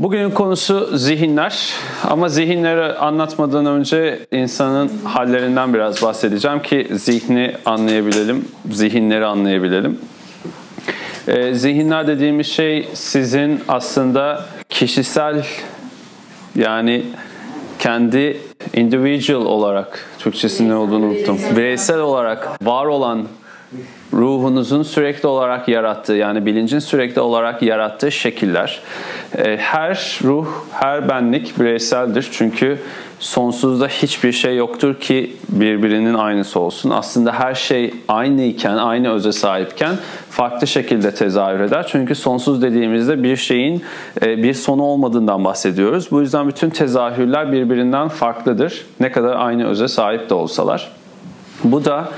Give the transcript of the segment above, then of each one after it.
Bugünün konusu zihinler ama zihinleri anlatmadan önce insanın hallerinden biraz bahsedeceğim ki zihni anlayabilelim, zihinleri anlayabilelim. Ee, zihinler dediğimiz şey sizin aslında kişisel yani kendi individual olarak Türkçesi ne olduğunu unuttum. Bireysel olarak var olan ruhunuzun sürekli olarak yarattığı yani bilincin sürekli olarak yarattığı şekiller. E, her ruh, her benlik bireyseldir. Çünkü sonsuzda hiçbir şey yoktur ki birbirinin aynısı olsun. Aslında her şey aynıyken, aynı öze sahipken farklı şekilde tezahür eder. Çünkü sonsuz dediğimizde bir şeyin e, bir sonu olmadığından bahsediyoruz. Bu yüzden bütün tezahürler birbirinden farklıdır. Ne kadar aynı öze sahip de olsalar. Bu da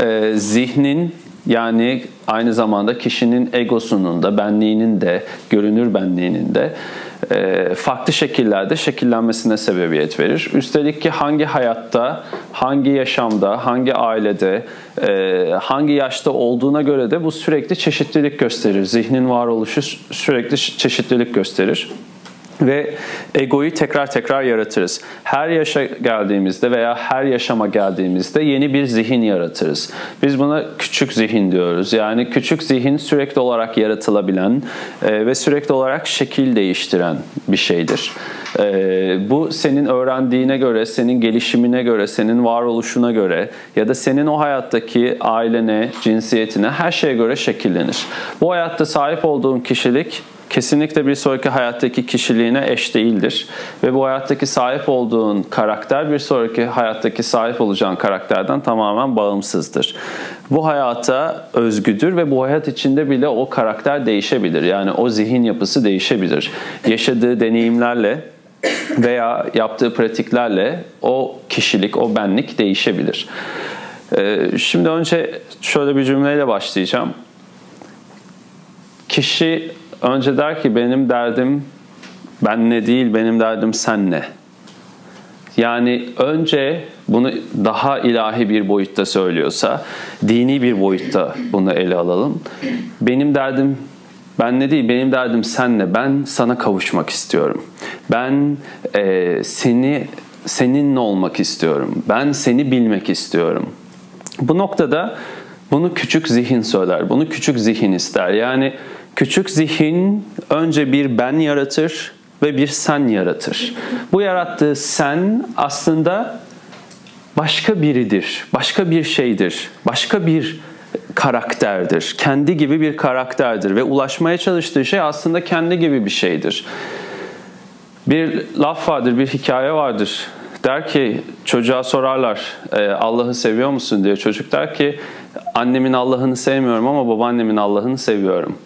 e, zihnin yani aynı zamanda kişinin egosunun da, benliğinin de, görünür benliğinin de e, farklı şekillerde şekillenmesine sebebiyet verir. Üstelik ki hangi hayatta, hangi yaşamda, hangi ailede, e, hangi yaşta olduğuna göre de bu sürekli çeşitlilik gösterir. Zihnin varoluşu sürekli çeşitlilik gösterir ve egoyu tekrar tekrar yaratırız. Her yaşa geldiğimizde veya her yaşama geldiğimizde yeni bir zihin yaratırız. Biz buna küçük zihin diyoruz. Yani küçük zihin sürekli olarak yaratılabilen e, ve sürekli olarak şekil değiştiren bir şeydir. E, bu senin öğrendiğine göre, senin gelişimine göre, senin varoluşuna göre ya da senin o hayattaki ailene, cinsiyetine her şeye göre şekillenir. Bu hayatta sahip olduğun kişilik kesinlikle bir sonraki hayattaki kişiliğine eş değildir. Ve bu hayattaki sahip olduğun karakter bir sonraki hayattaki sahip olacağın karakterden tamamen bağımsızdır. Bu hayata özgüdür ve bu hayat içinde bile o karakter değişebilir. Yani o zihin yapısı değişebilir. Yaşadığı deneyimlerle veya yaptığı pratiklerle o kişilik, o benlik değişebilir. Ee, şimdi önce şöyle bir cümleyle başlayacağım. Kişi önce der ki benim derdim ben ne değil benim derdim sen ne. Yani önce bunu daha ilahi bir boyutta söylüyorsa, dini bir boyutta bunu ele alalım. Benim derdim ben ne değil, benim derdim senle. Ben sana kavuşmak istiyorum. Ben e, seni seninle olmak istiyorum. Ben seni bilmek istiyorum. Bu noktada bunu küçük zihin söyler. Bunu küçük zihin ister. Yani Küçük zihin önce bir ben yaratır ve bir sen yaratır. Bu yarattığı sen aslında başka biridir, başka bir şeydir, başka bir karakterdir. Kendi gibi bir karakterdir ve ulaşmaya çalıştığı şey aslında kendi gibi bir şeydir. Bir laf vardır, bir hikaye vardır. Der ki çocuğa sorarlar e, Allah'ı seviyor musun diye. Çocuk der ki annemin Allah'ını sevmiyorum ama babaannemin Allah'ını seviyorum.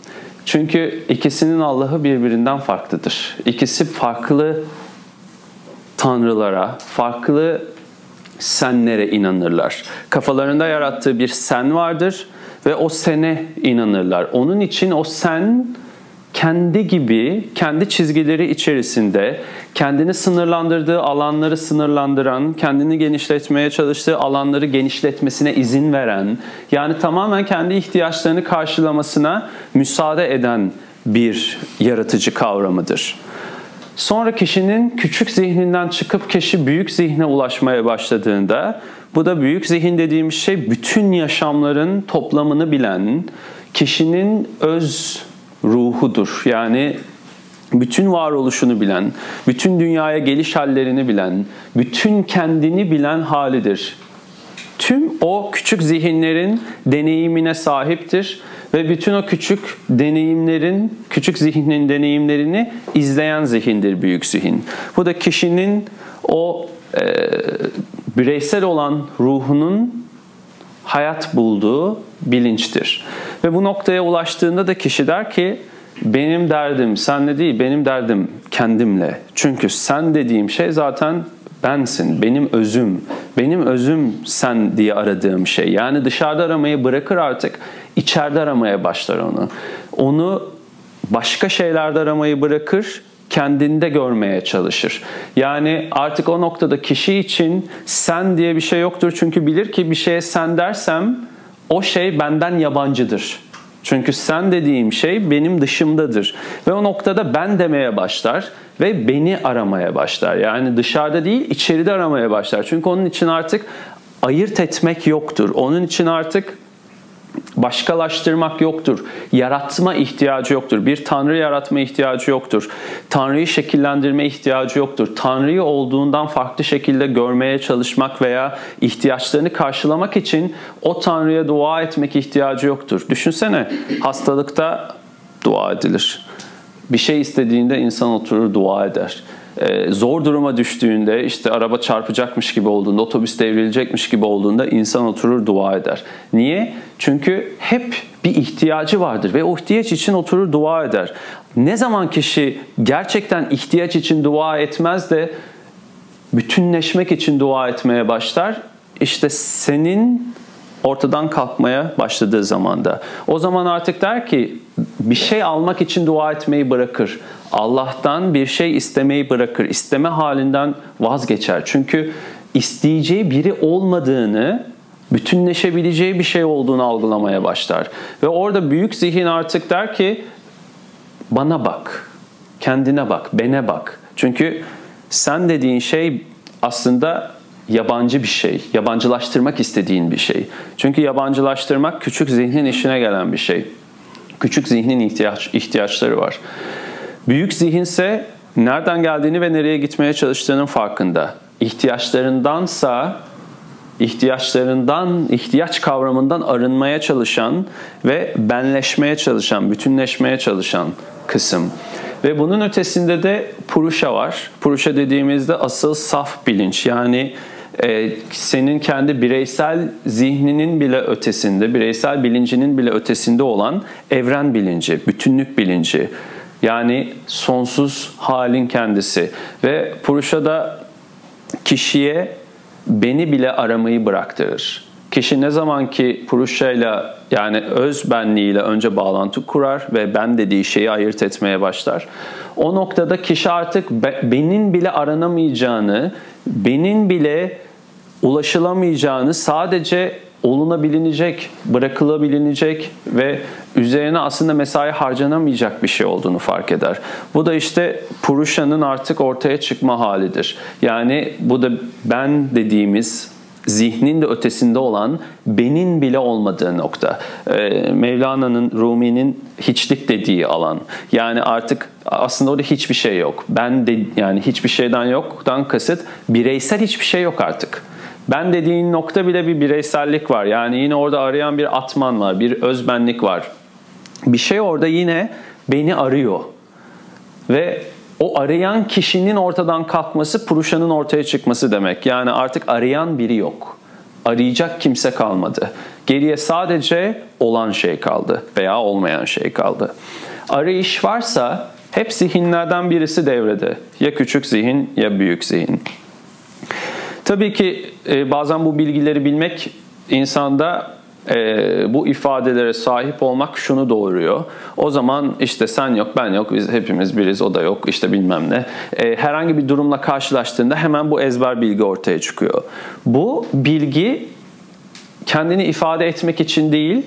Çünkü ikisinin Allah'ı birbirinden farklıdır. İkisi farklı tanrılara, farklı senlere inanırlar. Kafalarında yarattığı bir sen vardır ve o sene inanırlar. Onun için o sen kendi gibi, kendi çizgileri içerisinde kendini sınırlandırdığı alanları sınırlandıran, kendini genişletmeye çalıştığı alanları genişletmesine izin veren, yani tamamen kendi ihtiyaçlarını karşılamasına müsaade eden bir yaratıcı kavramıdır. Sonra kişinin küçük zihninden çıkıp kişi büyük zihne ulaşmaya başladığında bu da büyük zihin dediğimiz şey bütün yaşamların toplamını bilen, kişinin öz ruhudur. Yani bütün varoluşunu bilen, bütün dünyaya geliş hallerini bilen, bütün kendini bilen halidir. Tüm o küçük zihinlerin deneyimine sahiptir ve bütün o küçük deneyimlerin, küçük zihnin deneyimlerini izleyen zihindir büyük zihin. Bu da kişinin o e, bireysel olan ruhunun hayat bulduğu bilinçtir. Ve bu noktaya ulaştığında da kişi der ki benim derdim senle değil benim derdim kendimle. Çünkü sen dediğim şey zaten bensin, benim özüm. Benim özüm sen diye aradığım şey. Yani dışarıda aramayı bırakır artık içeride aramaya başlar onu. Onu başka şeylerde aramayı bırakır kendinde görmeye çalışır. Yani artık o noktada kişi için sen diye bir şey yoktur. Çünkü bilir ki bir şeye sen dersem o şey benden yabancıdır. Çünkü sen dediğim şey benim dışımdadır. Ve o noktada ben demeye başlar ve beni aramaya başlar. Yani dışarıda değil içeride aramaya başlar. Çünkü onun için artık ayırt etmek yoktur. Onun için artık başkalaştırmak yoktur. Yaratma ihtiyacı yoktur. Bir tanrı yaratma ihtiyacı yoktur. Tanrıyı şekillendirme ihtiyacı yoktur. Tanrıyı olduğundan farklı şekilde görmeye çalışmak veya ihtiyaçlarını karşılamak için o tanrıya dua etmek ihtiyacı yoktur. Düşünsene hastalıkta dua edilir. Bir şey istediğinde insan oturur dua eder. Ee, zor duruma düştüğünde işte araba çarpacakmış gibi olduğunda, otobüs devrilecekmiş gibi olduğunda insan oturur dua eder. Niye? Çünkü hep bir ihtiyacı vardır ve o ihtiyaç için oturur dua eder. Ne zaman kişi gerçekten ihtiyaç için dua etmez de bütünleşmek için dua etmeye başlar, işte senin ortadan kalkmaya başladığı zamanda. O zaman artık der ki bir şey almak için dua etmeyi bırakır. Allah'tan bir şey istemeyi bırakır. İsteme halinden vazgeçer. Çünkü isteyeceği biri olmadığını, bütünleşebileceği bir şey olduğunu algılamaya başlar. Ve orada büyük zihin artık der ki bana bak, kendine bak, bene bak. Çünkü sen dediğin şey aslında yabancı bir şey. Yabancılaştırmak istediğin bir şey. Çünkü yabancılaştırmak küçük zihnin işine gelen bir şey. Küçük zihnin ihtiyaç, ihtiyaçları var. Büyük zihinse nereden geldiğini ve nereye gitmeye çalıştığının farkında. İhtiyaçlarındansa ihtiyaçlarından, ihtiyaç kavramından arınmaya çalışan ve benleşmeye çalışan, bütünleşmeye çalışan kısım. Ve bunun ötesinde de Purusha var. Purusha dediğimizde asıl saf bilinç yani e, senin kendi bireysel zihninin bile ötesinde, bireysel bilincinin bile ötesinde olan evren bilinci, bütünlük bilinci. Yani sonsuz halin kendisi. Ve Purusha da kişiye beni bile aramayı bıraktırır. Kişi ne zaman ki Purusha ile yani öz benliğiyle önce bağlantı kurar ve ben dediği şeyi ayırt etmeye başlar. O noktada kişi artık benim bile aranamayacağını, benim bile ulaşılamayacağını sadece olunabilinecek, bırakılabilinecek ve üzerine aslında mesai harcanamayacak bir şey olduğunu fark eder. Bu da işte Purusha'nın artık ortaya çıkma halidir. Yani bu da ben dediğimiz zihnin de ötesinde olan benin bile olmadığı nokta. Ee, Mevlana'nın, Rumi'nin hiçlik dediği alan. Yani artık aslında orada hiçbir şey yok. Ben de yani hiçbir şeyden yoktan kasıt bireysel hiçbir şey yok artık. Ben dediğin nokta bile bir bireysellik var. Yani yine orada arayan bir atman var, bir özbenlik var. Bir şey orada yine beni arıyor. Ve o arayan kişinin ortadan kalkması Puruşa'nın ortaya çıkması demek. Yani artık arayan biri yok. Arayacak kimse kalmadı. Geriye sadece olan şey kaldı veya olmayan şey kaldı. Arayış varsa hep zihinlerden birisi devrede. Ya küçük zihin ya büyük zihin. Tabii ki e, bazen bu bilgileri bilmek insanda e, bu ifadelere sahip olmak şunu doğuruyor. O zaman işte sen yok ben yok biz hepimiz biriz o da yok işte bilmem ne. E, herhangi bir durumla karşılaştığında hemen bu ezber bilgi ortaya çıkıyor. Bu bilgi kendini ifade etmek için değil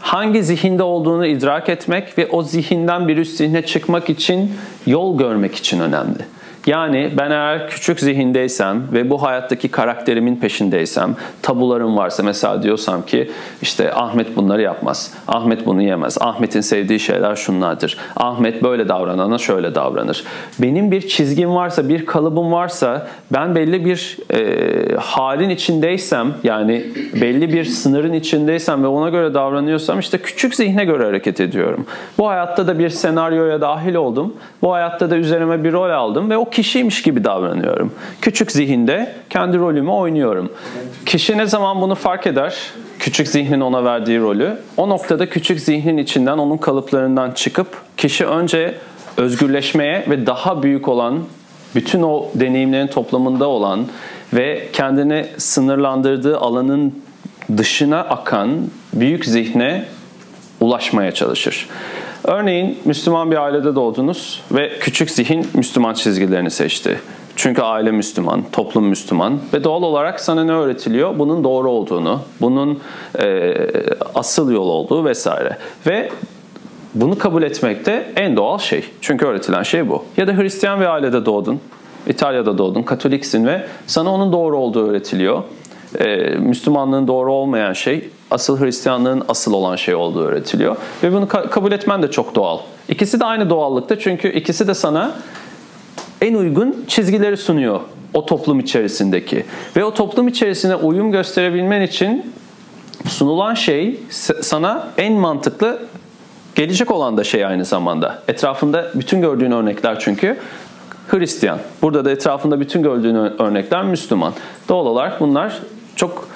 hangi zihinde olduğunu idrak etmek ve o zihinden bir üst zihne çıkmak için yol görmek için önemli. Yani ben eğer küçük zihindeysem ve bu hayattaki karakterimin peşindeysem, tabularım varsa mesela diyorsam ki işte Ahmet bunları yapmaz, Ahmet bunu yemez, Ahmet'in sevdiği şeyler şunlardır, Ahmet böyle davranana şöyle davranır. Benim bir çizgim varsa, bir kalıbım varsa, ben belli bir e, halin içindeysem, yani belli bir sınırın içindeysem ve ona göre davranıyorsam işte küçük zihne göre hareket ediyorum. Bu hayatta da bir senaryoya dahil oldum, bu hayatta da üzerime bir rol aldım ve o kişiymiş gibi davranıyorum. Küçük zihinde kendi rolümü oynuyorum. Kişi ne zaman bunu fark eder? Küçük zihnin ona verdiği rolü. O noktada küçük zihnin içinden, onun kalıplarından çıkıp kişi önce özgürleşmeye ve daha büyük olan, bütün o deneyimlerin toplamında olan ve kendini sınırlandırdığı alanın dışına akan büyük zihne ulaşmaya çalışır. Örneğin Müslüman bir ailede doğdunuz ve küçük zihin Müslüman çizgilerini seçti. Çünkü aile Müslüman, toplum Müslüman ve doğal olarak sana ne öğretiliyor? Bunun doğru olduğunu, bunun e, asıl yol olduğu vesaire. Ve bunu kabul etmek de en doğal şey. Çünkü öğretilen şey bu. Ya da Hristiyan bir ailede doğdun, İtalya'da doğdun, Katoliksin ve sana onun doğru olduğu öğretiliyor. Ee, Müslümanlığın doğru olmayan şey, asıl Hristiyanlığın asıl olan şey olduğu öğretiliyor. Ve bunu ka- kabul etmen de çok doğal. İkisi de aynı doğallıkta çünkü ikisi de sana en uygun çizgileri sunuyor o toplum içerisindeki. Ve o toplum içerisine uyum gösterebilmen için sunulan şey sana en mantıklı gelecek olan da şey aynı zamanda. Etrafında bütün gördüğün örnekler çünkü Hristiyan. Burada da etrafında bütün gördüğün örnekler Müslüman. Doğal olarak bunlar çok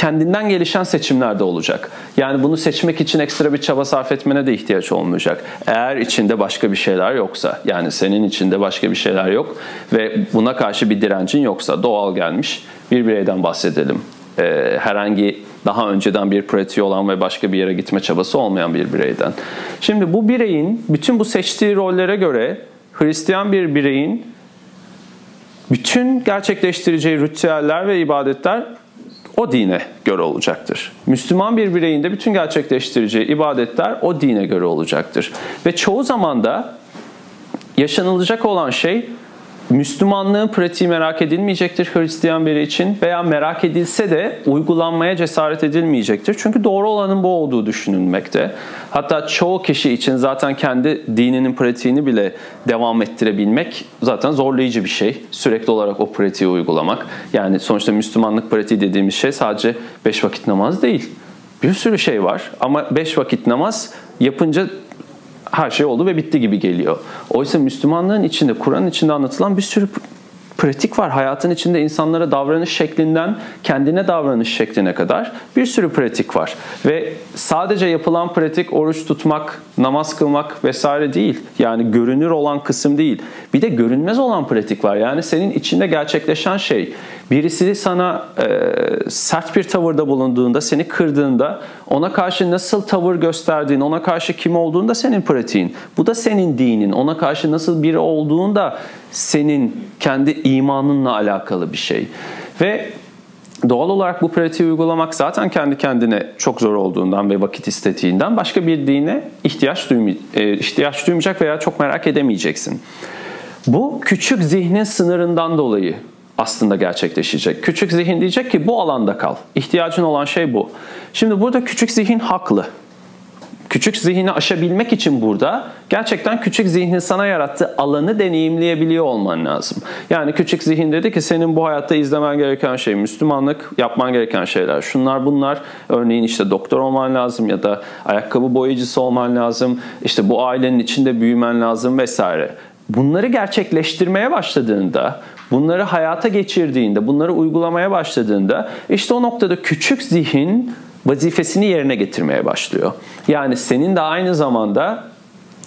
kendinden gelişen seçimler de olacak. Yani bunu seçmek için ekstra bir çaba sarf etmene de ihtiyaç olmayacak. Eğer içinde başka bir şeyler yoksa, yani senin içinde başka bir şeyler yok ve buna karşı bir direncin yoksa doğal gelmiş bir bireyden bahsedelim. Ee, herhangi daha önceden bir pratiği olan ve başka bir yere gitme çabası olmayan bir bireyden. Şimdi bu bireyin bütün bu seçtiği rollere göre Hristiyan bir bireyin bütün gerçekleştireceği ritüeller ve ibadetler o dine göre olacaktır. Müslüman bir bireyin de bütün gerçekleştireceği ibadetler o dine göre olacaktır. Ve çoğu zaman da yaşanılacak olan şey Müslümanlığın pratiği merak edilmeyecektir Hristiyan biri için veya merak edilse de uygulanmaya cesaret edilmeyecektir. Çünkü doğru olanın bu olduğu düşünülmekte. Hatta çoğu kişi için zaten kendi dininin pratiğini bile devam ettirebilmek zaten zorlayıcı bir şey. Sürekli olarak o pratiği uygulamak. Yani sonuçta Müslümanlık pratiği dediğimiz şey sadece beş vakit namaz değil. Bir sürü şey var ama beş vakit namaz yapınca her şey oldu ve bitti gibi geliyor. Oysa Müslümanlığın içinde, Kur'an içinde anlatılan bir sürü pratik var. Hayatın içinde insanlara davranış şeklinden kendine davranış şekline kadar bir sürü pratik var. Ve sadece yapılan pratik oruç tutmak, namaz kılmak vesaire değil. Yani görünür olan kısım değil. Bir de görünmez olan pratik var. Yani senin içinde gerçekleşen şey. Birisi sana e, sert bir tavırda bulunduğunda, seni kırdığında ona karşı nasıl tavır gösterdiğin, ona karşı kim olduğunda senin pratiğin. Bu da senin dinin. Ona karşı nasıl biri olduğunda senin kendi imanınla alakalı bir şey. Ve doğal olarak bu pratiği uygulamak zaten kendi kendine çok zor olduğundan ve vakit istediğinden başka bir dine ihtiyaç, duymay e, ihtiyaç duymayacak veya çok merak edemeyeceksin. Bu küçük zihnin sınırından dolayı aslında gerçekleşecek. Küçük zihin diyecek ki bu alanda kal. İhtiyacın olan şey bu. Şimdi burada küçük zihin haklı küçük zihni aşabilmek için burada gerçekten küçük zihnin sana yarattığı alanı deneyimleyebiliyor olman lazım. Yani küçük zihin dedi ki senin bu hayatta izlemen gereken şey Müslümanlık, yapman gereken şeyler. Şunlar bunlar. Örneğin işte doktor olman lazım ya da ayakkabı boyacısı olman lazım. İşte bu ailenin içinde büyümen lazım vesaire. Bunları gerçekleştirmeye başladığında, bunları hayata geçirdiğinde, bunları uygulamaya başladığında işte o noktada küçük zihin vazifesini yerine getirmeye başlıyor. Yani senin de aynı zamanda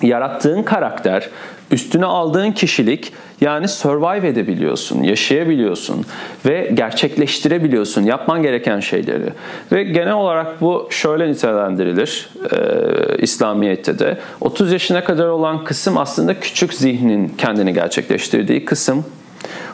yarattığın karakter, üstüne aldığın kişilik yani survive edebiliyorsun, yaşayabiliyorsun ve gerçekleştirebiliyorsun yapman gereken şeyleri. Ve genel olarak bu şöyle nitelendirilir e, İslamiyet'te de. 30 yaşına kadar olan kısım aslında küçük zihnin kendini gerçekleştirdiği kısım.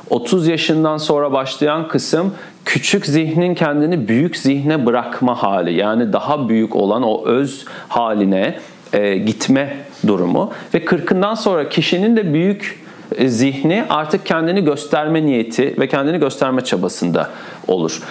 30 yaşından sonra başlayan kısım küçük zihnin kendini büyük zihne bırakma hali. Yani daha büyük olan o öz haline e, gitme durumu ve kırkından sonra kişinin de büyük zihni artık kendini gösterme niyeti ve kendini gösterme çabasında olur.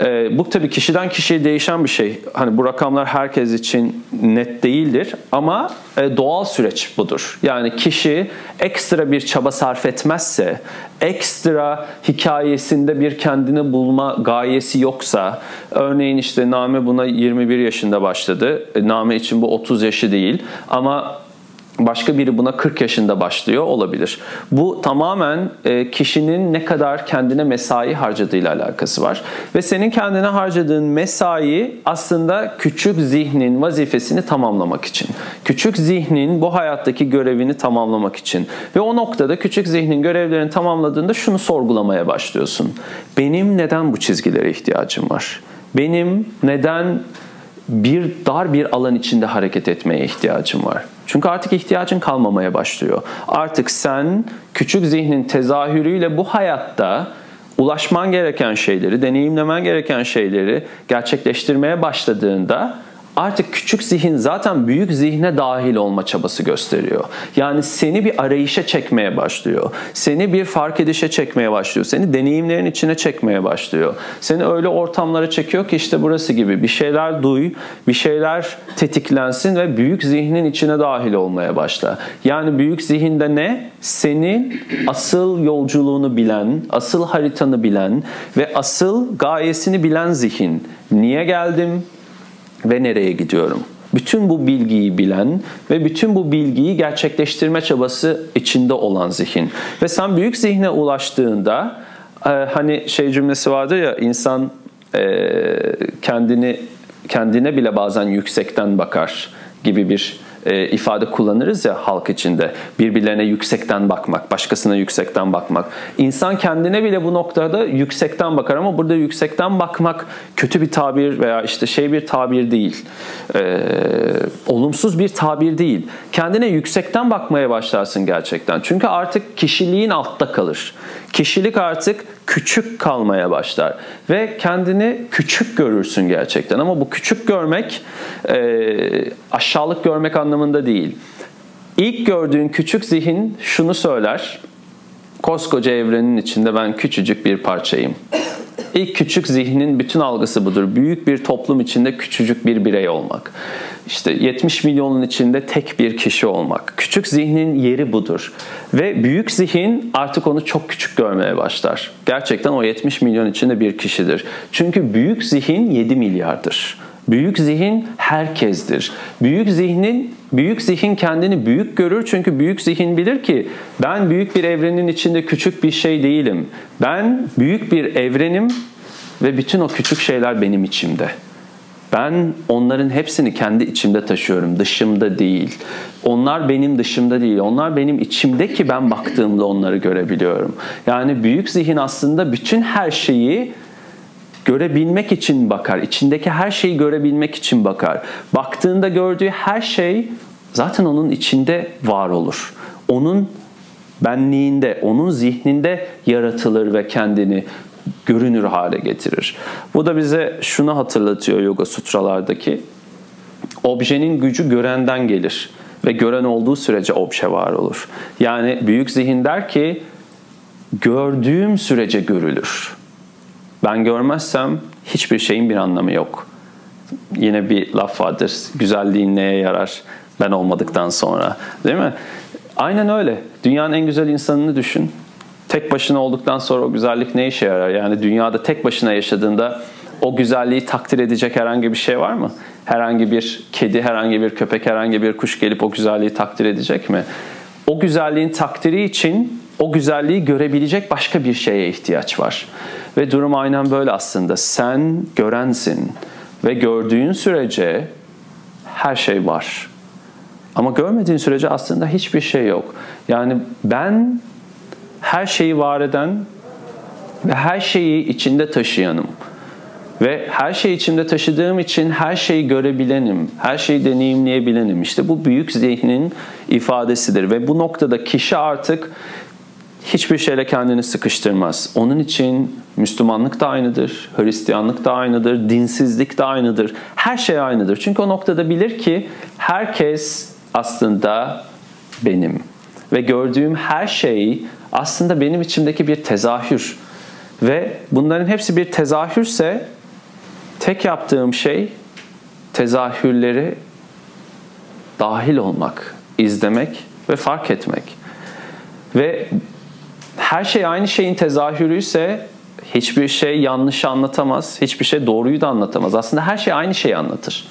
E, bu tabii kişiden kişiye değişen bir şey. Hani bu rakamlar herkes için net değildir ama e, doğal süreç budur. Yani kişi ekstra bir çaba sarf etmezse, ekstra hikayesinde bir kendini bulma gayesi yoksa, örneğin işte Name buna 21 yaşında başladı. Name için bu 30 yaşı değil ama Başka biri buna 40 yaşında başlıyor olabilir. Bu tamamen e, kişinin ne kadar kendine mesai harcadığıyla alakası var. Ve senin kendine harcadığın mesai aslında küçük zihnin vazifesini tamamlamak için. Küçük zihnin bu hayattaki görevini tamamlamak için. Ve o noktada küçük zihnin görevlerini tamamladığında şunu sorgulamaya başlıyorsun. Benim neden bu çizgilere ihtiyacım var? Benim neden bir dar bir alan içinde hareket etmeye ihtiyacım var. Çünkü artık ihtiyacın kalmamaya başlıyor. Artık sen küçük zihnin tezahürüyle bu hayatta ulaşman gereken şeyleri, deneyimlemen gereken şeyleri gerçekleştirmeye başladığında artık küçük zihin zaten büyük zihne dahil olma çabası gösteriyor. Yani seni bir arayışa çekmeye başlıyor. Seni bir fark edişe çekmeye başlıyor. Seni deneyimlerin içine çekmeye başlıyor. Seni öyle ortamlara çekiyor ki işte burası gibi bir şeyler duy, bir şeyler tetiklensin ve büyük zihnin içine dahil olmaya başla. Yani büyük zihinde ne? Senin asıl yolculuğunu bilen, asıl haritanı bilen ve asıl gayesini bilen zihin. Niye geldim? Ve nereye gidiyorum? Bütün bu bilgiyi bilen ve bütün bu bilgiyi gerçekleştirme çabası içinde olan zihin. Ve sen büyük zihne ulaştığında e, hani şey cümlesi vardır ya insan e, kendini kendine bile bazen yüksekten bakar gibi bir e, ifade kullanırız ya halk içinde. Birbirlerine yüksekten bakmak, başkasına yüksekten bakmak. İnsan kendine bile bu noktada yüksekten bakar ama burada yüksekten bakmak kötü bir tabir veya işte şey bir tabir değil. E, olumsuz bir tabir değil. Kendine yüksekten bakmaya başlarsın gerçekten. Çünkü artık kişiliğin altta kalır. Kişilik artık küçük kalmaya başlar ve kendini küçük görürsün gerçekten ama bu küçük görmek e, aşağılık görmek anlamında değil. İlk gördüğün küçük zihin şunu söyler. Koskoca evrenin içinde ben küçücük bir parçayım. İlk küçük zihnin bütün algısı budur. Büyük bir toplum içinde küçücük bir birey olmak. İşte 70 milyonun içinde tek bir kişi olmak. Küçük zihnin yeri budur. Ve büyük zihin artık onu çok küçük görmeye başlar. Gerçekten o 70 milyon içinde bir kişidir. Çünkü büyük zihin 7 milyardır. Büyük zihin herkestir. Büyük zihnin büyük zihin kendini büyük görür çünkü büyük zihin bilir ki ben büyük bir evrenin içinde küçük bir şey değilim. Ben büyük bir evrenim ve bütün o küçük şeyler benim içimde. Ben onların hepsini kendi içimde taşıyorum, dışımda değil. Onlar benim dışımda değil, onlar benim içimde ki ben baktığımda onları görebiliyorum. Yani büyük zihin aslında bütün her şeyi görebilmek için bakar. İçindeki her şeyi görebilmek için bakar. Baktığında gördüğü her şey zaten onun içinde var olur. Onun benliğinde, onun zihninde yaratılır ve kendini görünür hale getirir. Bu da bize şunu hatırlatıyor Yoga Sutralardaki. Objenin gücü görenden gelir ve gören olduğu sürece obje var olur. Yani büyük zihin der ki gördüğüm sürece görülür. Ben görmezsem hiçbir şeyin bir anlamı yok. Yine bir laf vardır. Güzelliğin neye yarar ben olmadıktan sonra. Değil mi? Aynen öyle. Dünyanın en güzel insanını düşün. Tek başına olduktan sonra o güzellik ne işe yarar? Yani dünyada tek başına yaşadığında o güzelliği takdir edecek herhangi bir şey var mı? Herhangi bir kedi, herhangi bir köpek, herhangi bir kuş gelip o güzelliği takdir edecek mi? O güzelliğin takdiri için o güzelliği görebilecek başka bir şeye ihtiyaç var. Ve durum aynen böyle aslında. Sen görensin ve gördüğün sürece her şey var. Ama görmediğin sürece aslında hiçbir şey yok. Yani ben her şeyi var eden ve her şeyi içinde taşıyanım. Ve her şeyi içimde taşıdığım için her şeyi görebilenim, her şeyi deneyimleyebilenim. İşte bu büyük zihnin ifadesidir. Ve bu noktada kişi artık hiçbir şeyle kendini sıkıştırmaz. Onun için Müslümanlık da aynıdır, Hristiyanlık da aynıdır, dinsizlik de aynıdır. Her şey aynıdır. Çünkü o noktada bilir ki herkes aslında benim. Ve gördüğüm her şey aslında benim içimdeki bir tezahür. Ve bunların hepsi bir tezahürse tek yaptığım şey tezahürleri dahil olmak, izlemek ve fark etmek. Ve her şey aynı şeyin tezahürü ise hiçbir şey yanlış anlatamaz, hiçbir şey doğruyu da anlatamaz. Aslında her şey aynı şeyi anlatır.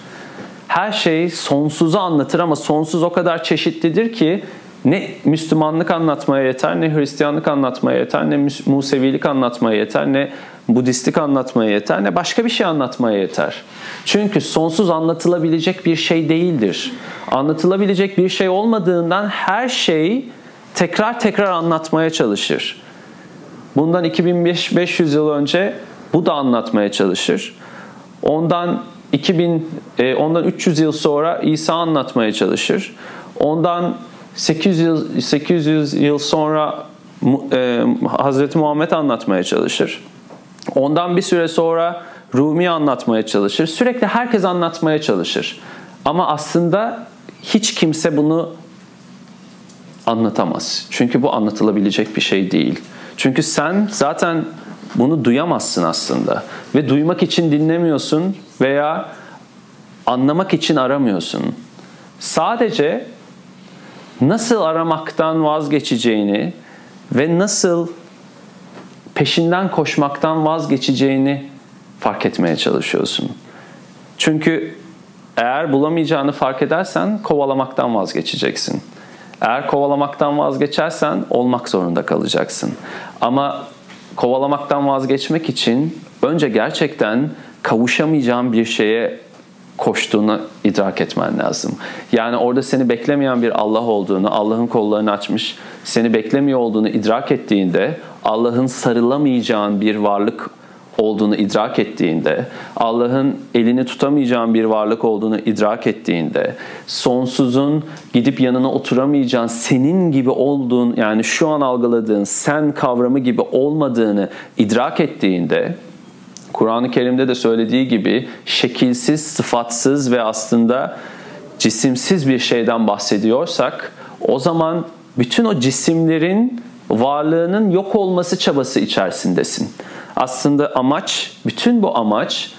Her şey sonsuzu anlatır ama sonsuz o kadar çeşitlidir ki ne Müslümanlık anlatmaya yeter, ne Hristiyanlık anlatmaya yeter, ne Musevilik anlatmaya yeter, ne Budistlik anlatmaya yeter, ne başka bir şey anlatmaya yeter. Çünkü sonsuz anlatılabilecek bir şey değildir. Anlatılabilecek bir şey olmadığından her şey tekrar tekrar anlatmaya çalışır. Bundan 2500 yıl önce bu da anlatmaya çalışır. Ondan 2000 e, ondan 300 yıl sonra İsa anlatmaya çalışır. Ondan 800 yıl, 800 yıl sonra e, Hazreti Muhammed anlatmaya çalışır. Ondan bir süre sonra Rumi anlatmaya çalışır. Sürekli herkes anlatmaya çalışır. Ama aslında hiç kimse bunu anlatamaz. Çünkü bu anlatılabilecek bir şey değil. Çünkü sen zaten bunu duyamazsın aslında. Ve duymak için dinlemiyorsun veya anlamak için aramıyorsun. Sadece nasıl aramaktan vazgeçeceğini ve nasıl peşinden koşmaktan vazgeçeceğini fark etmeye çalışıyorsun. Çünkü eğer bulamayacağını fark edersen kovalamaktan vazgeçeceksin. Eğer kovalamaktan vazgeçersen olmak zorunda kalacaksın. Ama kovalamaktan vazgeçmek için önce gerçekten kavuşamayacağın bir şeye koştuğunu idrak etmen lazım. Yani orada seni beklemeyen bir Allah olduğunu, Allah'ın kollarını açmış, seni beklemiyor olduğunu idrak ettiğinde, Allah'ın sarılamayacağın bir varlık olduğunu idrak ettiğinde, Allah'ın elini tutamayacağın bir varlık olduğunu idrak ettiğinde, sonsuzun gidip yanına oturamayacağın senin gibi olduğun yani şu an algıladığın sen kavramı gibi olmadığını idrak ettiğinde Kur'an-ı Kerim'de de söylediği gibi şekilsiz, sıfatsız ve aslında cisimsiz bir şeyden bahsediyorsak o zaman bütün o cisimlerin varlığının yok olması çabası içerisindesin. Aslında amaç, bütün bu amaç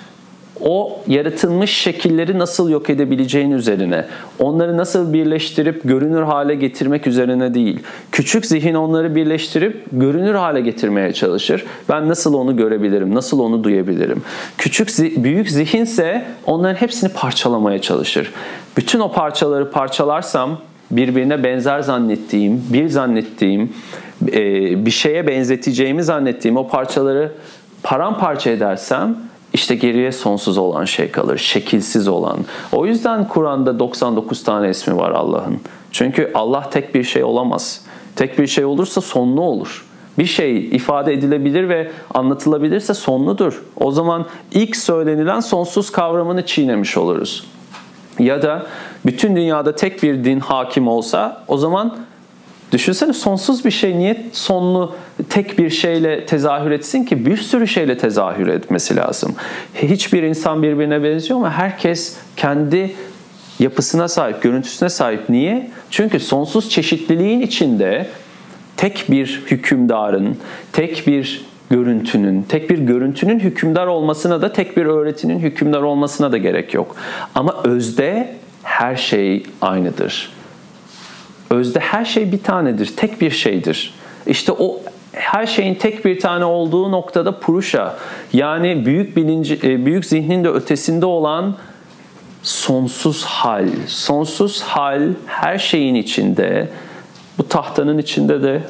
o yaratılmış şekilleri nasıl yok edebileceğin üzerine, onları nasıl birleştirip görünür hale getirmek üzerine değil. Küçük zihin onları birleştirip görünür hale getirmeye çalışır. Ben nasıl onu görebilirim, nasıl onu duyabilirim. Küçük büyük zihinse onların hepsini parçalamaya çalışır. Bütün o parçaları parçalarsam birbirine benzer zannettiğim, bir zannettiğim, bir şeye benzeteceğimi zannettiğim o parçaları paramparça edersem işte geriye sonsuz olan şey kalır, şekilsiz olan. O yüzden Kur'an'da 99 tane ismi var Allah'ın. Çünkü Allah tek bir şey olamaz. Tek bir şey olursa sonlu olur. Bir şey ifade edilebilir ve anlatılabilirse sonludur. O zaman ilk söylenilen sonsuz kavramını çiğnemiş oluruz. Ya da bütün dünyada tek bir din hakim olsa o zaman Düşünsene sonsuz bir şey niye sonlu tek bir şeyle tezahür etsin ki bir sürü şeyle tezahür etmesi lazım. Hiçbir insan birbirine benziyor ama herkes kendi yapısına sahip, görüntüsüne sahip. Niye? Çünkü sonsuz çeşitliliğin içinde tek bir hükümdarın, tek bir görüntünün, tek bir görüntünün hükümdar olmasına da tek bir öğretinin hükümdar olmasına da gerek yok. Ama özde her şey aynıdır. Özde her şey bir tanedir, tek bir şeydir. İşte o her şeyin tek bir tane olduğu noktada puruşa yani büyük bilinci, e, büyük zihnin de ötesinde olan sonsuz hal. Sonsuz hal her şeyin içinde, bu tahtanın içinde de,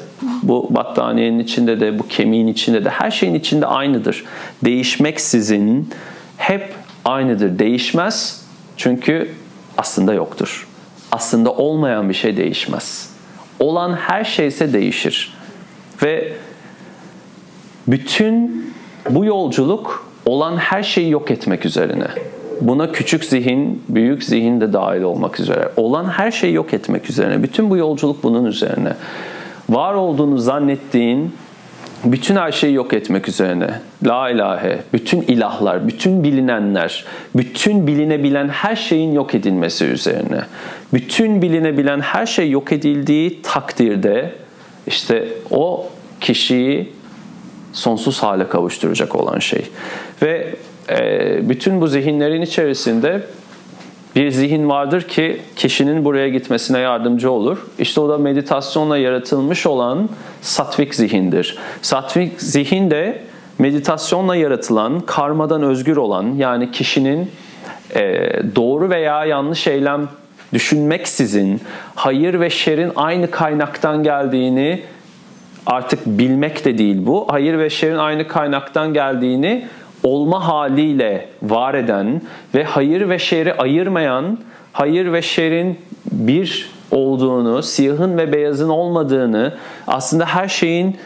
bu battaniyenin içinde de, bu kemiğin içinde de, her şeyin içinde aynıdır. Değişmeksizin hep aynıdır. Değişmez çünkü aslında yoktur aslında olmayan bir şey değişmez. Olan her şeyse değişir. Ve bütün bu yolculuk olan her şeyi yok etmek üzerine. Buna küçük zihin, büyük zihin de dahil olmak üzere. Olan her şeyi yok etmek üzerine. Bütün bu yolculuk bunun üzerine. Var olduğunu zannettiğin bütün her şeyi yok etmek üzerine. La ilahe, bütün ilahlar, bütün bilinenler, bütün bilinebilen her şeyin yok edilmesi üzerine. Bütün bilinebilen her şey yok edildiği takdirde işte o kişiyi sonsuz hale kavuşturacak olan şey. Ve e, bütün bu zihinlerin içerisinde bir zihin vardır ki kişinin buraya gitmesine yardımcı olur. İşte o da meditasyonla yaratılmış olan satvik zihindir. Satvik zihin de meditasyonla yaratılan, karmadan özgür olan yani kişinin e, doğru veya yanlış eylem düşünmeksizin hayır ve şerin aynı kaynaktan geldiğini artık bilmek de değil bu. Hayır ve şerin aynı kaynaktan geldiğini olma haliyle var eden ve hayır ve şeri ayırmayan, hayır ve şerin bir olduğunu, siyahın ve beyazın olmadığını, aslında her şeyin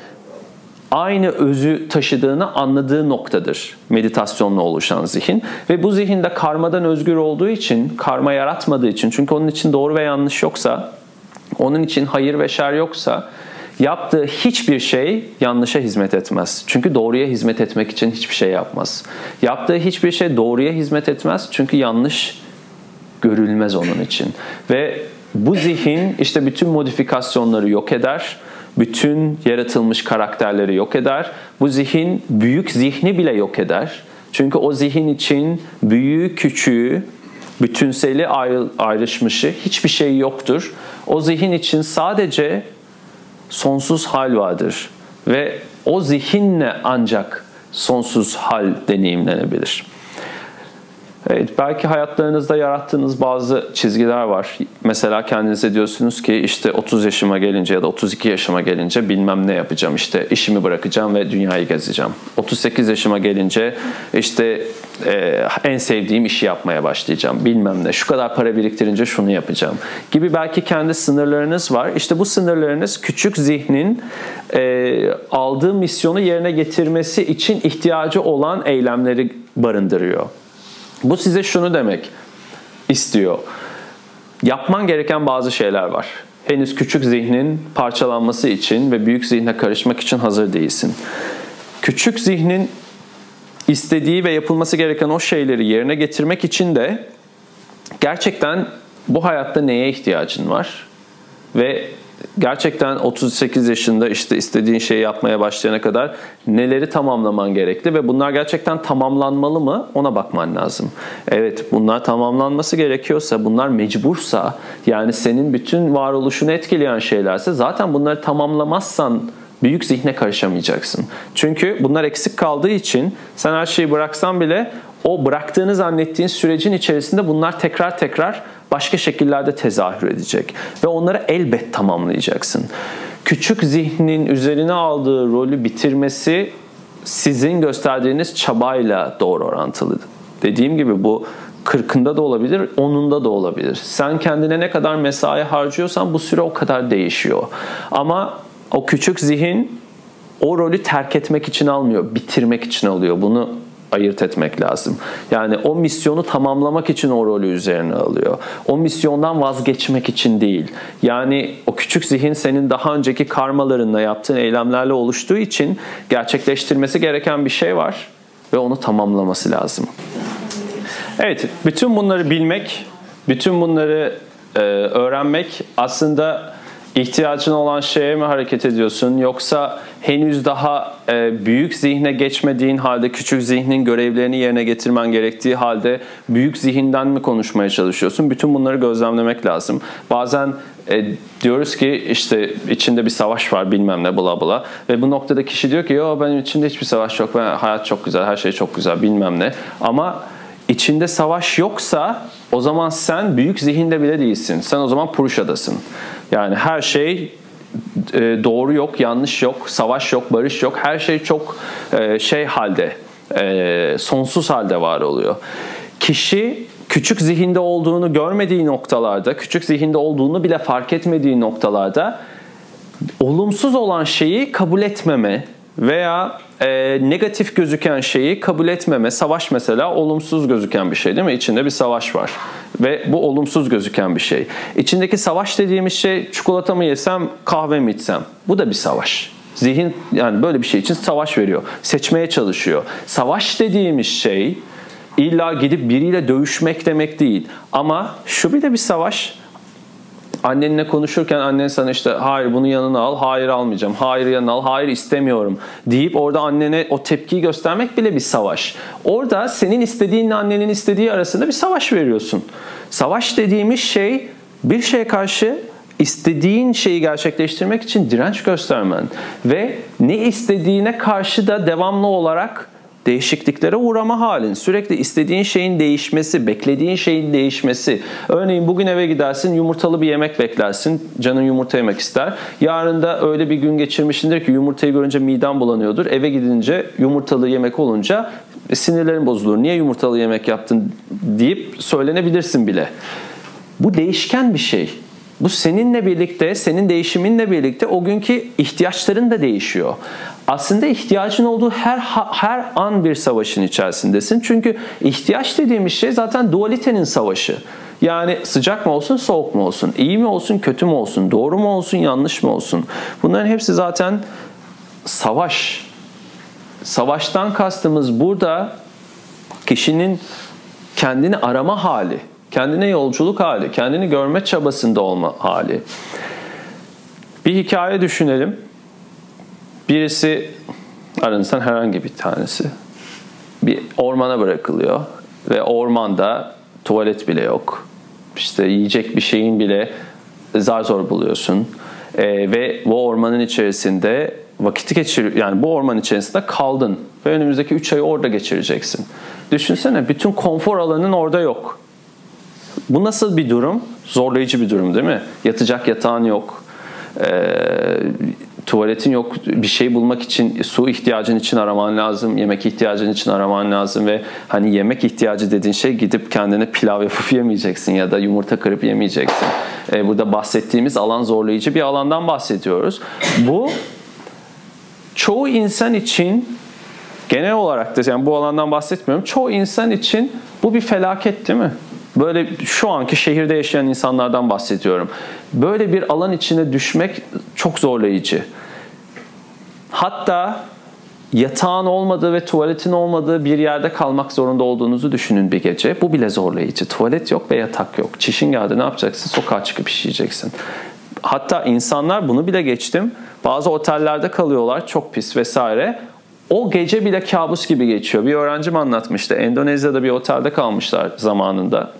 aynı özü taşıdığını anladığı noktadır meditasyonla oluşan zihin. Ve bu zihinde karmadan özgür olduğu için, karma yaratmadığı için, çünkü onun için doğru ve yanlış yoksa, onun için hayır ve şer yoksa, yaptığı hiçbir şey yanlışa hizmet etmez. Çünkü doğruya hizmet etmek için hiçbir şey yapmaz. Yaptığı hiçbir şey doğruya hizmet etmez. Çünkü yanlış görülmez onun için. Ve bu zihin işte bütün modifikasyonları yok eder. Bütün yaratılmış karakterleri yok eder. Bu zihin büyük zihni bile yok eder. Çünkü o zihin için büyüğü, küçüğü, bütünseli ayrışmışı hiçbir şey yoktur. O zihin için sadece sonsuz hal vardır ve o zihinle ancak sonsuz hal deneyimlenebilir. Evet, belki hayatlarınızda yarattığınız bazı çizgiler var. Mesela kendinize diyorsunuz ki işte 30 yaşıma gelince ya da 32 yaşıma gelince bilmem ne yapacağım. İşte işimi bırakacağım ve dünyayı gezeceğim. 38 yaşıma gelince işte e, en sevdiğim işi yapmaya başlayacağım. Bilmem ne. Şu kadar para biriktirince şunu yapacağım. Gibi belki kendi sınırlarınız var. İşte bu sınırlarınız küçük zihnin e, aldığı misyonu yerine getirmesi için ihtiyacı olan eylemleri barındırıyor. Bu size şunu demek istiyor. Yapman gereken bazı şeyler var. Henüz küçük zihnin parçalanması için ve büyük zihne karışmak için hazır değilsin. Küçük zihnin istediği ve yapılması gereken o şeyleri yerine getirmek için de gerçekten bu hayatta neye ihtiyacın var? Ve gerçekten 38 yaşında işte istediğin şeyi yapmaya başlayana kadar neleri tamamlaman gerekli ve bunlar gerçekten tamamlanmalı mı ona bakman lazım. Evet bunlar tamamlanması gerekiyorsa bunlar mecbursa yani senin bütün varoluşunu etkileyen şeylerse zaten bunları tamamlamazsan büyük zihne karışamayacaksın. Çünkü bunlar eksik kaldığı için sen her şeyi bıraksan bile o bıraktığını zannettiğin sürecin içerisinde bunlar tekrar tekrar başka şekillerde tezahür edecek ve onları elbet tamamlayacaksın. Küçük zihnin üzerine aldığı rolü bitirmesi sizin gösterdiğiniz çabayla doğru orantılı. Dediğim gibi bu kırkında da olabilir, onunda da olabilir. Sen kendine ne kadar mesai harcıyorsan bu süre o kadar değişiyor. Ama o küçük zihin o rolü terk etmek için almıyor, bitirmek için alıyor. Bunu ayırt etmek lazım. Yani o misyonu tamamlamak için o rolü üzerine alıyor. O misyondan vazgeçmek için değil. Yani o küçük zihin senin daha önceki karmalarınla yaptığın eylemlerle oluştuğu için gerçekleştirmesi gereken bir şey var ve onu tamamlaması lazım. Evet, bütün bunları bilmek, bütün bunları e, öğrenmek aslında ihtiyacın olan şeye mi hareket ediyorsun yoksa henüz daha e, büyük zihne geçmediğin halde küçük zihnin görevlerini yerine getirmen gerektiği halde büyük zihinden mi konuşmaya çalışıyorsun? Bütün bunları gözlemlemek lazım. Bazen e, diyoruz ki işte içinde bir savaş var bilmem ne bla bla ve bu noktada kişi diyor ki yo benim içinde hiçbir savaş yok ben hayat çok güzel her şey çok güzel bilmem ne ama içinde savaş yoksa o zaman sen büyük zihinde bile değilsin. Sen o zaman Puruşa'dasın. Yani her şey e, doğru yok, yanlış yok, savaş yok, barış yok. Her şey çok e, şey halde, e, sonsuz halde var oluyor. Kişi küçük zihinde olduğunu görmediği noktalarda, küçük zihinde olduğunu bile fark etmediği noktalarda olumsuz olan şeyi kabul etmeme veya e, negatif gözüken şeyi kabul etmeme. Savaş mesela olumsuz gözüken bir şey değil mi? İçinde bir savaş var. Ve bu olumsuz gözüken bir şey. İçindeki savaş dediğimiz şey çikolata mı yesem, kahve mi içsem? Bu da bir savaş. Zihin yani böyle bir şey için savaş veriyor. Seçmeye çalışıyor. Savaş dediğimiz şey illa gidip biriyle dövüşmek demek değil. Ama şu bir de bir savaş annenle konuşurken annen sana işte hayır bunu yanına al, hayır almayacağım, hayır yanına al, hayır istemiyorum deyip orada annene o tepkiyi göstermek bile bir savaş. Orada senin istediğinle annenin istediği arasında bir savaş veriyorsun. Savaş dediğimiz şey bir şeye karşı istediğin şeyi gerçekleştirmek için direnç göstermen ve ne istediğine karşı da devamlı olarak değişikliklere uğrama halin. Sürekli istediğin şeyin değişmesi, beklediğin şeyin değişmesi. Örneğin bugün eve gidersin yumurtalı bir yemek beklersin. Canın yumurta yemek ister. Yarın da öyle bir gün geçirmişsindir ki yumurtayı görünce miden bulanıyordur. Eve gidince yumurtalı yemek olunca sinirlerin bozulur. Niye yumurtalı yemek yaptın deyip söylenebilirsin bile. Bu değişken bir şey. Bu seninle birlikte, senin değişiminle birlikte o günkü ihtiyaçların da değişiyor. Aslında ihtiyacın olduğu her her an bir savaşın içerisindesin. Çünkü ihtiyaç dediğimiz şey zaten dualitenin savaşı. Yani sıcak mı olsun, soğuk mu olsun, iyi mi olsun, kötü mü olsun, doğru mu olsun, yanlış mı olsun? Bunların hepsi zaten savaş. Savaştan kastımız burada kişinin kendini arama hali, kendine yolculuk hali, kendini görme çabasında olma hali. Bir hikaye düşünelim. Birisi aranızdan herhangi bir tanesi bir ormana bırakılıyor ve ormanda tuvalet bile yok. İşte yiyecek bir şeyin bile zar zor buluyorsun. Ee, ve bu ormanın içerisinde vakit geçir yani bu orman içerisinde kaldın ve önümüzdeki 3 ayı orada geçireceksin. Düşünsene bütün konfor alanın orada yok. Bu nasıl bir durum? Zorlayıcı bir durum değil mi? Yatacak yatağın yok. Ee, tuvaletin yok. Bir şey bulmak için su ihtiyacın için araman lazım. Yemek ihtiyacın için araman lazım ve hani yemek ihtiyacı dediğin şey gidip kendine pilav yapıp yemeyeceksin ya da yumurta kırıp yemeyeceksin. Ee, burada bahsettiğimiz alan zorlayıcı bir alandan bahsediyoruz. Bu çoğu insan için genel olarak da yani bu alandan bahsetmiyorum. Çoğu insan için bu bir felaket değil mi? Böyle şu anki şehirde yaşayan insanlardan bahsediyorum. Böyle bir alan içine düşmek çok zorlayıcı. Hatta yatağın olmadığı ve tuvaletin olmadığı bir yerde kalmak zorunda olduğunuzu düşünün bir gece. Bu bile zorlayıcı. Tuvalet yok ve yatak yok. Çişin geldi ne yapacaksın? Sokağa çıkıp işeyeceksin. Hatta insanlar bunu bile geçtim. Bazı otellerde kalıyorlar çok pis vesaire. O gece bile kabus gibi geçiyor. Bir öğrencim anlatmıştı. Endonezya'da bir otelde kalmışlar zamanında.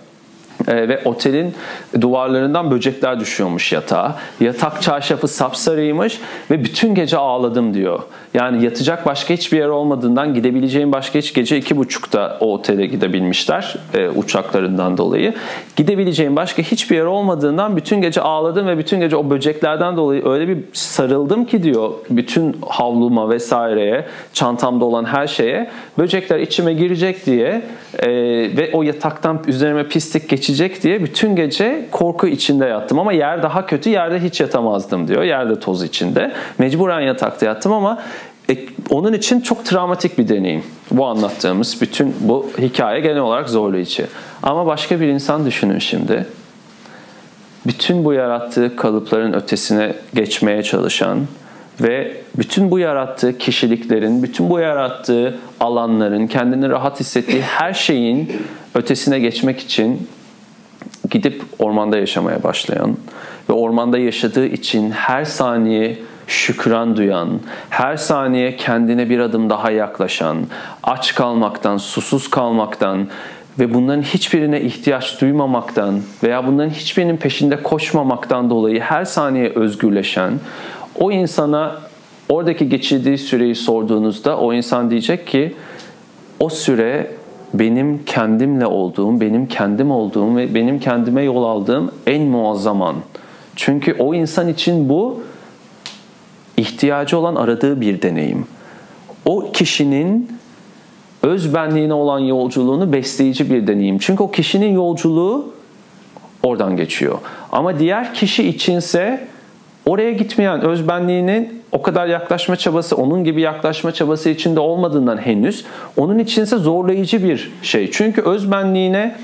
E, ve otelin duvarlarından böcekler düşüyormuş yatağa. Yatak çarşafı sapsarıymış ve bütün gece ağladım diyor. Yani yatacak başka hiçbir yer olmadığından gidebileceğim başka hiç gece iki buçukta o otele gidebilmişler e, uçaklarından dolayı. Gidebileceğim başka hiçbir yer olmadığından bütün gece ağladım ve bütün gece o böceklerden dolayı öyle bir sarıldım ki diyor bütün havluma vesaireye, çantamda olan her şeye böcekler içime girecek diye e, ve o yataktan üzerime pislik geçecek diye bütün gece korku içinde yattım ama yer daha kötü yerde hiç yatamazdım diyor. Yerde toz içinde. Mecburen yatakta yattım ama e, onun için çok travmatik bir deneyim. Bu anlattığımız bütün bu hikaye genel olarak zorlayıcı. Ama başka bir insan düşünün şimdi. Bütün bu yarattığı kalıpların ötesine geçmeye çalışan ve bütün bu yarattığı kişiliklerin, bütün bu yarattığı alanların, kendini rahat hissettiği her şeyin ötesine geçmek için gidip ormanda yaşamaya başlayan ve ormanda yaşadığı için her saniye şükran duyan, her saniye kendine bir adım daha yaklaşan, aç kalmaktan, susuz kalmaktan ve bunların hiçbirine ihtiyaç duymamaktan veya bunların hiçbirinin peşinde koşmamaktan dolayı her saniye özgürleşen o insana oradaki geçirdiği süreyi sorduğunuzda o insan diyecek ki o süre benim kendimle olduğum, benim kendim olduğum ve benim kendime yol aldığım en muazzam an. Çünkü o insan için bu ihtiyacı olan aradığı bir deneyim. O kişinin öz benliğine olan yolculuğunu besleyici bir deneyim. Çünkü o kişinin yolculuğu oradan geçiyor. Ama diğer kişi içinse oraya gitmeyen öz benliğinin o kadar yaklaşma çabası, onun gibi yaklaşma çabası içinde olmadığından henüz onun içinse zorlayıcı bir şey. Çünkü öz benliğine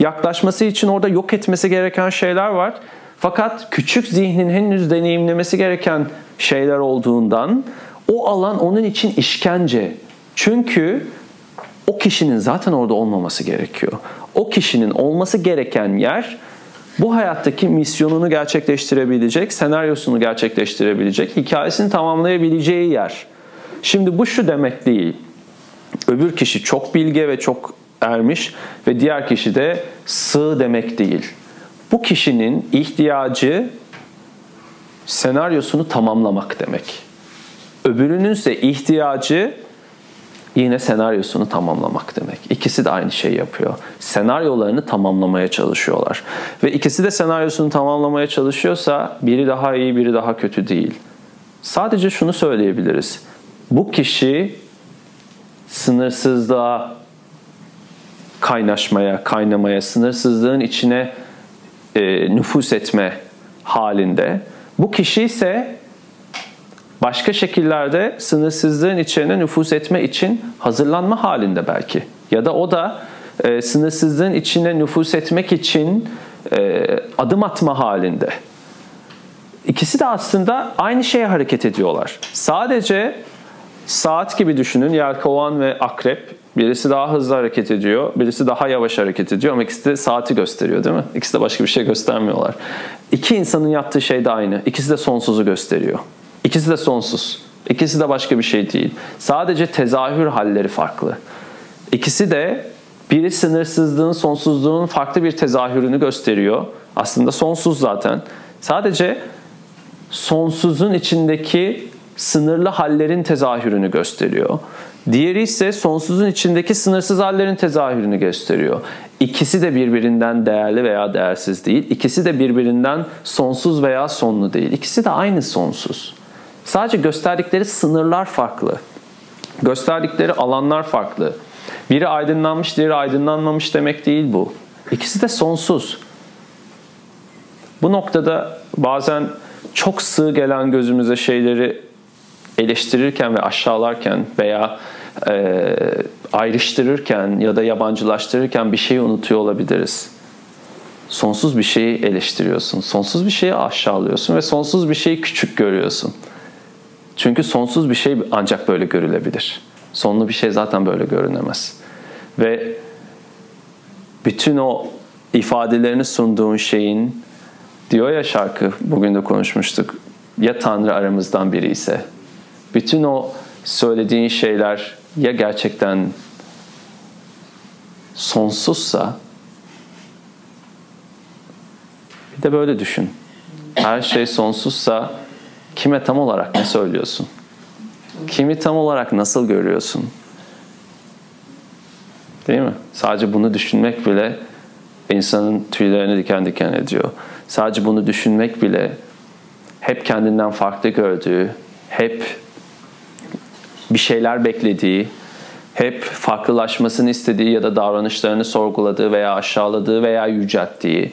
yaklaşması için orada yok etmesi gereken şeyler var. Fakat küçük zihnin henüz deneyimlemesi gereken şeyler olduğundan o alan onun için işkence. Çünkü o kişinin zaten orada olmaması gerekiyor. O kişinin olması gereken yer bu hayattaki misyonunu gerçekleştirebilecek, senaryosunu gerçekleştirebilecek, hikayesini tamamlayabileceği yer. Şimdi bu şu demek değil. Öbür kişi çok bilge ve çok ermiş ve diğer kişi de sığ demek değil. Bu kişinin ihtiyacı senaryosunu tamamlamak demek. Öbürünün ise ihtiyacı yine senaryosunu tamamlamak demek. İkisi de aynı şeyi yapıyor. Senaryolarını tamamlamaya çalışıyorlar. Ve ikisi de senaryosunu tamamlamaya çalışıyorsa biri daha iyi, biri daha kötü değil. Sadece şunu söyleyebiliriz. Bu kişi sınırsızlığa kaynaşmaya, kaynamaya, sınırsızlığın içine e, nüfus etme halinde. Bu kişi ise başka şekillerde sınırsızlığın içine nüfuz etme için hazırlanma halinde belki. Ya da o da e, sınırsızlığın içine nüfuz etmek için e, adım atma halinde. İkisi de aslında aynı şeye hareket ediyorlar. Sadece saat gibi düşünün. Yelkovan ve akrep. Birisi daha hızlı hareket ediyor, birisi daha yavaş hareket ediyor ama ikisi de saati gösteriyor değil mi? İkisi de başka bir şey göstermiyorlar. İki insanın yaptığı şey de aynı. İkisi de sonsuzu gösteriyor. İkisi de sonsuz. İkisi de başka bir şey değil. Sadece tezahür halleri farklı. İkisi de biri sınırsızlığın, sonsuzluğun farklı bir tezahürünü gösteriyor. Aslında sonsuz zaten. Sadece sonsuzun içindeki sınırlı hallerin tezahürünü gösteriyor. Diğeri ise sonsuzun içindeki sınırsız hallerin tezahürünü gösteriyor. İkisi de birbirinden değerli veya değersiz değil. İkisi de birbirinden sonsuz veya sonlu değil. İkisi de aynı sonsuz. Sadece gösterdikleri sınırlar farklı. Gösterdikleri alanlar farklı. Biri aydınlanmış, diğeri aydınlanmamış demek değil bu. İkisi de sonsuz. Bu noktada bazen çok sığ gelen gözümüze şeyleri eleştirirken ve aşağılarken veya e, ayrıştırırken ya da yabancılaştırırken bir şeyi unutuyor olabiliriz. Sonsuz bir şeyi eleştiriyorsun, sonsuz bir şeyi aşağılıyorsun ve sonsuz bir şeyi küçük görüyorsun. Çünkü sonsuz bir şey ancak böyle görülebilir. Sonlu bir şey zaten böyle görünemez. Ve bütün o ifadelerini sunduğun şeyin diyor ya şarkı bugün de konuşmuştuk. Ya Tanrı aramızdan biri ise bütün o söylediğin şeyler ya gerçekten sonsuzsa bir de böyle düşün. Her şey sonsuzsa kime tam olarak ne söylüyorsun? Kimi tam olarak nasıl görüyorsun? Değil mi? Sadece bunu düşünmek bile insanın tüylerini diken diken ediyor. Sadece bunu düşünmek bile hep kendinden farklı gördüğü, hep bir şeyler beklediği, hep farklılaşmasını istediği ya da davranışlarını sorguladığı veya aşağıladığı veya yücelttiği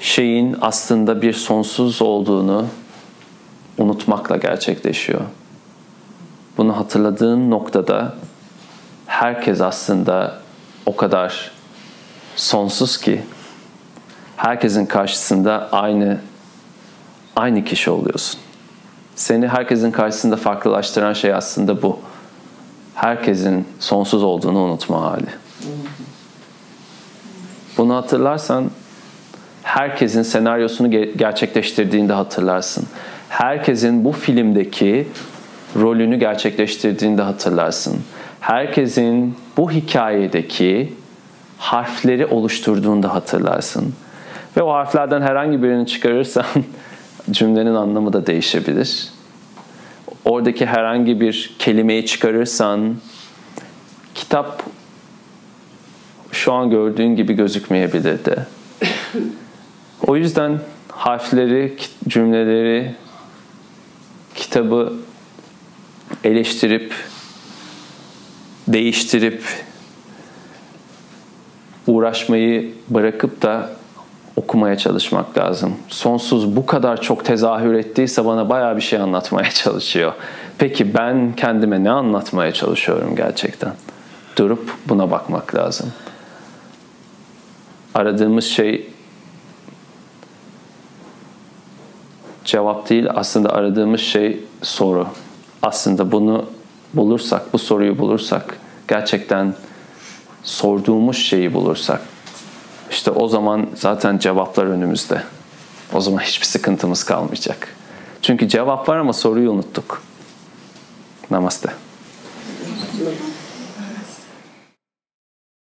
şeyin aslında bir sonsuz olduğunu unutmakla gerçekleşiyor. Bunu hatırladığın noktada herkes aslında o kadar sonsuz ki herkesin karşısında aynı aynı kişi oluyorsun. Seni herkesin karşısında farklılaştıran şey aslında bu. Herkesin sonsuz olduğunu unutma hali. Bunu hatırlarsan herkesin senaryosunu gerçekleştirdiğinde hatırlarsın. Herkesin bu filmdeki rolünü gerçekleştirdiğinde hatırlarsın. Herkesin bu hikayedeki harfleri oluşturduğunda hatırlarsın. Ve o harflerden herhangi birini çıkarırsan cümlenin anlamı da değişebilir. Oradaki herhangi bir kelimeyi çıkarırsan kitap şu an gördüğün gibi gözükmeyebilirdi. O yüzden harfleri, cümleleri, kitabı eleştirip, değiştirip, uğraşmayı bırakıp da okumaya çalışmak lazım. Sonsuz bu kadar çok tezahür ettiyse bana baya bir şey anlatmaya çalışıyor. Peki ben kendime ne anlatmaya çalışıyorum gerçekten? Durup buna bakmak lazım. Aradığımız şey cevap değil aslında aradığımız şey soru. Aslında bunu bulursak, bu soruyu bulursak, gerçekten sorduğumuz şeyi bulursak, işte o zaman zaten cevaplar önümüzde. O zaman hiçbir sıkıntımız kalmayacak. Çünkü cevap var ama soruyu unuttuk. Namaste.